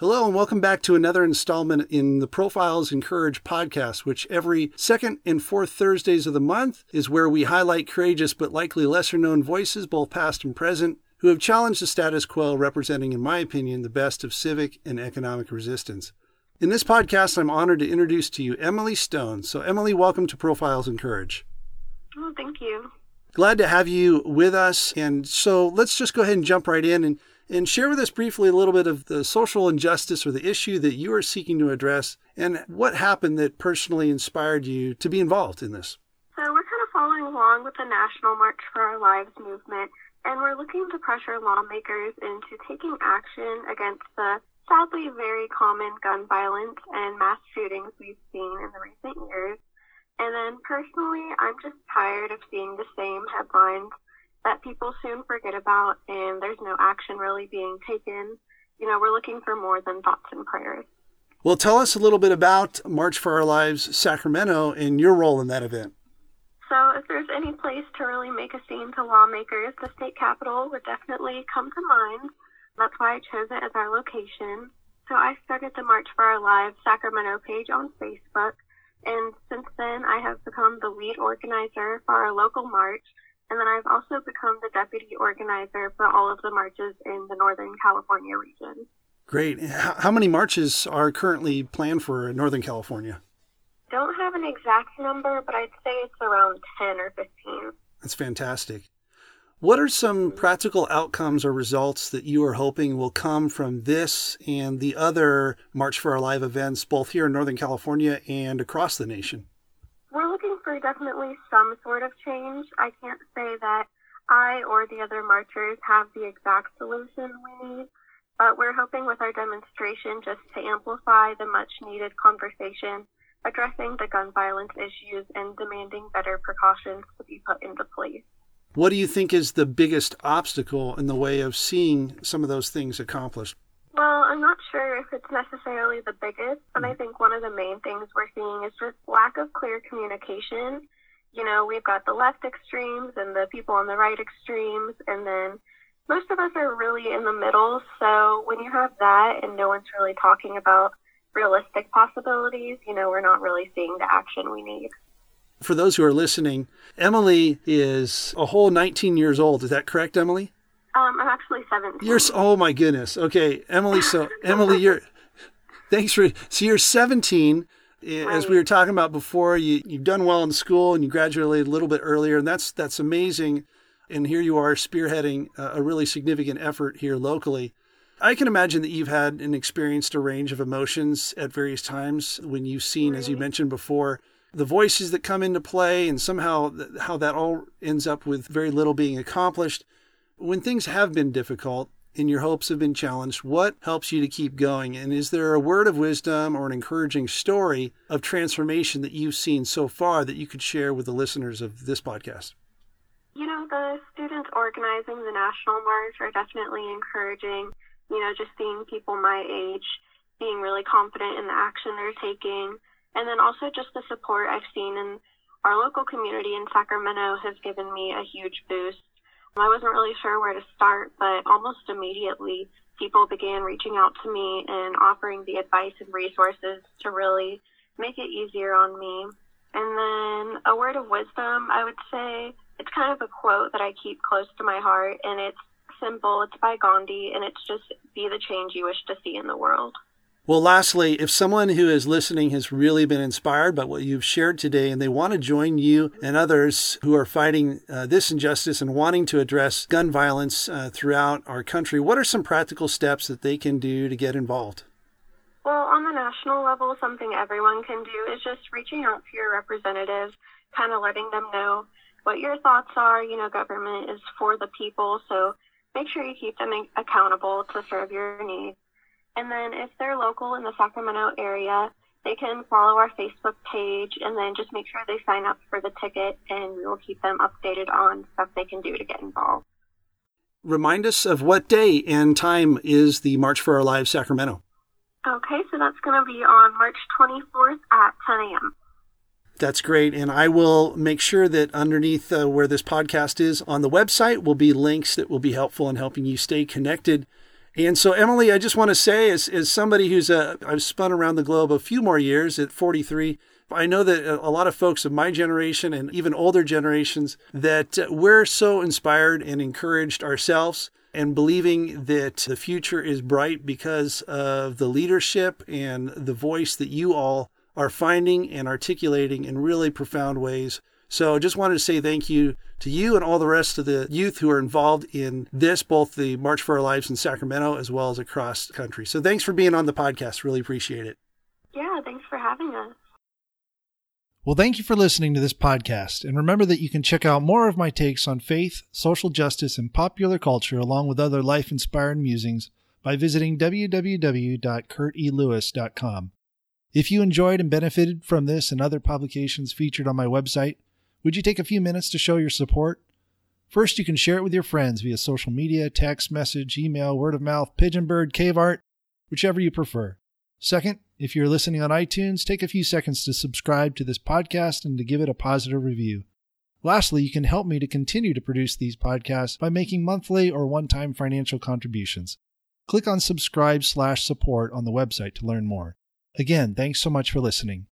Hello, and welcome back to another installment in the Profiles in Courage podcast, which every second and fourth Thursdays of the month is where we highlight courageous but likely lesser known voices, both past and present, who have challenged the status quo, representing, in my opinion, the best of civic and economic resistance. In this podcast, I'm honored to introduce to you Emily Stone. So, Emily, welcome to Profiles in Courage. Oh, thank you. Glad to have you with us. And so, let's just go ahead and jump right in and and share with us briefly a little bit of the social injustice or the issue that you are seeking to address and what happened that personally inspired you to be involved in this. So, we're kind of following along with the National March for Our Lives movement, and we're looking to pressure lawmakers into taking action against the sadly very common gun violence and mass shootings we've seen in the recent years. And then personally, I'm just tired of seeing the same headlines that people soon forget about and there's no action really being taken. You know, we're looking for more than thoughts and prayers. Well, tell us a little bit about March for Our Lives Sacramento and your role in that event. So, if there's any place to really make a scene to lawmakers, the state capitol would definitely come to mind. That's why I chose it as our location. So, I started the March for Our Lives Sacramento page on Facebook, and since then, I have become the lead organizer for our local march and then I've also become the deputy organizer for all of the marches in the Northern California region. Great. How many marches are currently planned for Northern California? Don't have an exact number, but I'd say it's around 10 or 15. That's fantastic. What are some practical outcomes or results that you are hoping will come from this and the other March for Our Lives events, both here in Northern California and across the nation? For definitely some sort of change. I can't say that I or the other marchers have the exact solution we need, but we're hoping with our demonstration just to amplify the much needed conversation addressing the gun violence issues and demanding better precautions to be put into place. What do you think is the biggest obstacle in the way of seeing some of those things accomplished? Well, I'm not sure it's necessarily the biggest, but I think one of the main things we're seeing is just lack of clear communication. You know, we've got the left extremes and the people on the right extremes, and then most of us are really in the middle. So when you have that and no one's really talking about realistic possibilities, you know, we're not really seeing the action we need. For those who are listening, Emily is a whole 19 years old. Is that correct, Emily? Um, I'm actually 17. You're oh my goodness. Okay, Emily. So Emily, you're thanks for so you're 17. Right. As we were talking about before, you you've done well in school and you graduated a little bit earlier, and that's that's amazing. And here you are spearheading a really significant effort here locally. I can imagine that you've had and experienced a range of emotions at various times when you've seen, right. as you mentioned before, the voices that come into play, and somehow how that all ends up with very little being accomplished. When things have been difficult and your hopes have been challenged, what helps you to keep going? And is there a word of wisdom or an encouraging story of transformation that you've seen so far that you could share with the listeners of this podcast? You know, the students organizing the National March are definitely encouraging. You know, just seeing people my age being really confident in the action they're taking. And then also just the support I've seen in our local community in Sacramento has given me a huge boost. I wasn't really sure where to start, but almost immediately people began reaching out to me and offering the advice and resources to really make it easier on me. And then a word of wisdom, I would say it's kind of a quote that I keep close to my heart, and it's simple. It's by Gandhi, and it's just be the change you wish to see in the world. Well, lastly, if someone who is listening has really been inspired by what you've shared today and they want to join you and others who are fighting uh, this injustice and wanting to address gun violence uh, throughout our country, what are some practical steps that they can do to get involved? Well, on the national level, something everyone can do is just reaching out to your representatives, kind of letting them know what your thoughts are. You know, government is for the people, so make sure you keep them accountable to serve your needs. And then if they're local in the Sacramento area, they can follow our Facebook page and then just make sure they sign up for the ticket and we will keep them updated on stuff they can do to get involved. Remind us of what day and time is the March for Our Lives Sacramento. Okay, so that's going to be on March 24th at 10 a.m. That's great. And I will make sure that underneath uh, where this podcast is on the website will be links that will be helpful in helping you stay connected And so, Emily, I just want to say, as, as somebody who's a, I've spun around the globe a few more years at 43, I know that uh, a lot of folks of my generation and even older generations that uh, we're so inspired and encouraged ourselves and believing that the future is bright because of the leadership and the voice that you all are finding and articulating in really profound ways. So I just wanted to say thank you to you and all the rest of the youth who are involved in this, both the March for Our Lives in Sacramento as well as across the country. So thanks for being on the podcast. Really appreciate it. Yeah, thanks for having us. Well, thank you for listening to this podcast. And remember that you can check out more of my takes on faith, social justice, and popular culture, along with other life inspired musings, by visiting www.kurtelewis.com. If you enjoyed and benefited from this and other publications featured on my website, would you take a few minutes to show your support? First, you can share it with your friends via social media, text message, email, word of mouth, pigeon bird, cave art, whichever you prefer. Second, if you're listening on iTunes, take a few seconds to subscribe to this podcast and to give it a positive review. Lastly, you can help me to continue to produce these podcasts by making monthly or one-time financial contributions. Click on subscribe slash support on the website to learn more. Again, thanks so much for listening.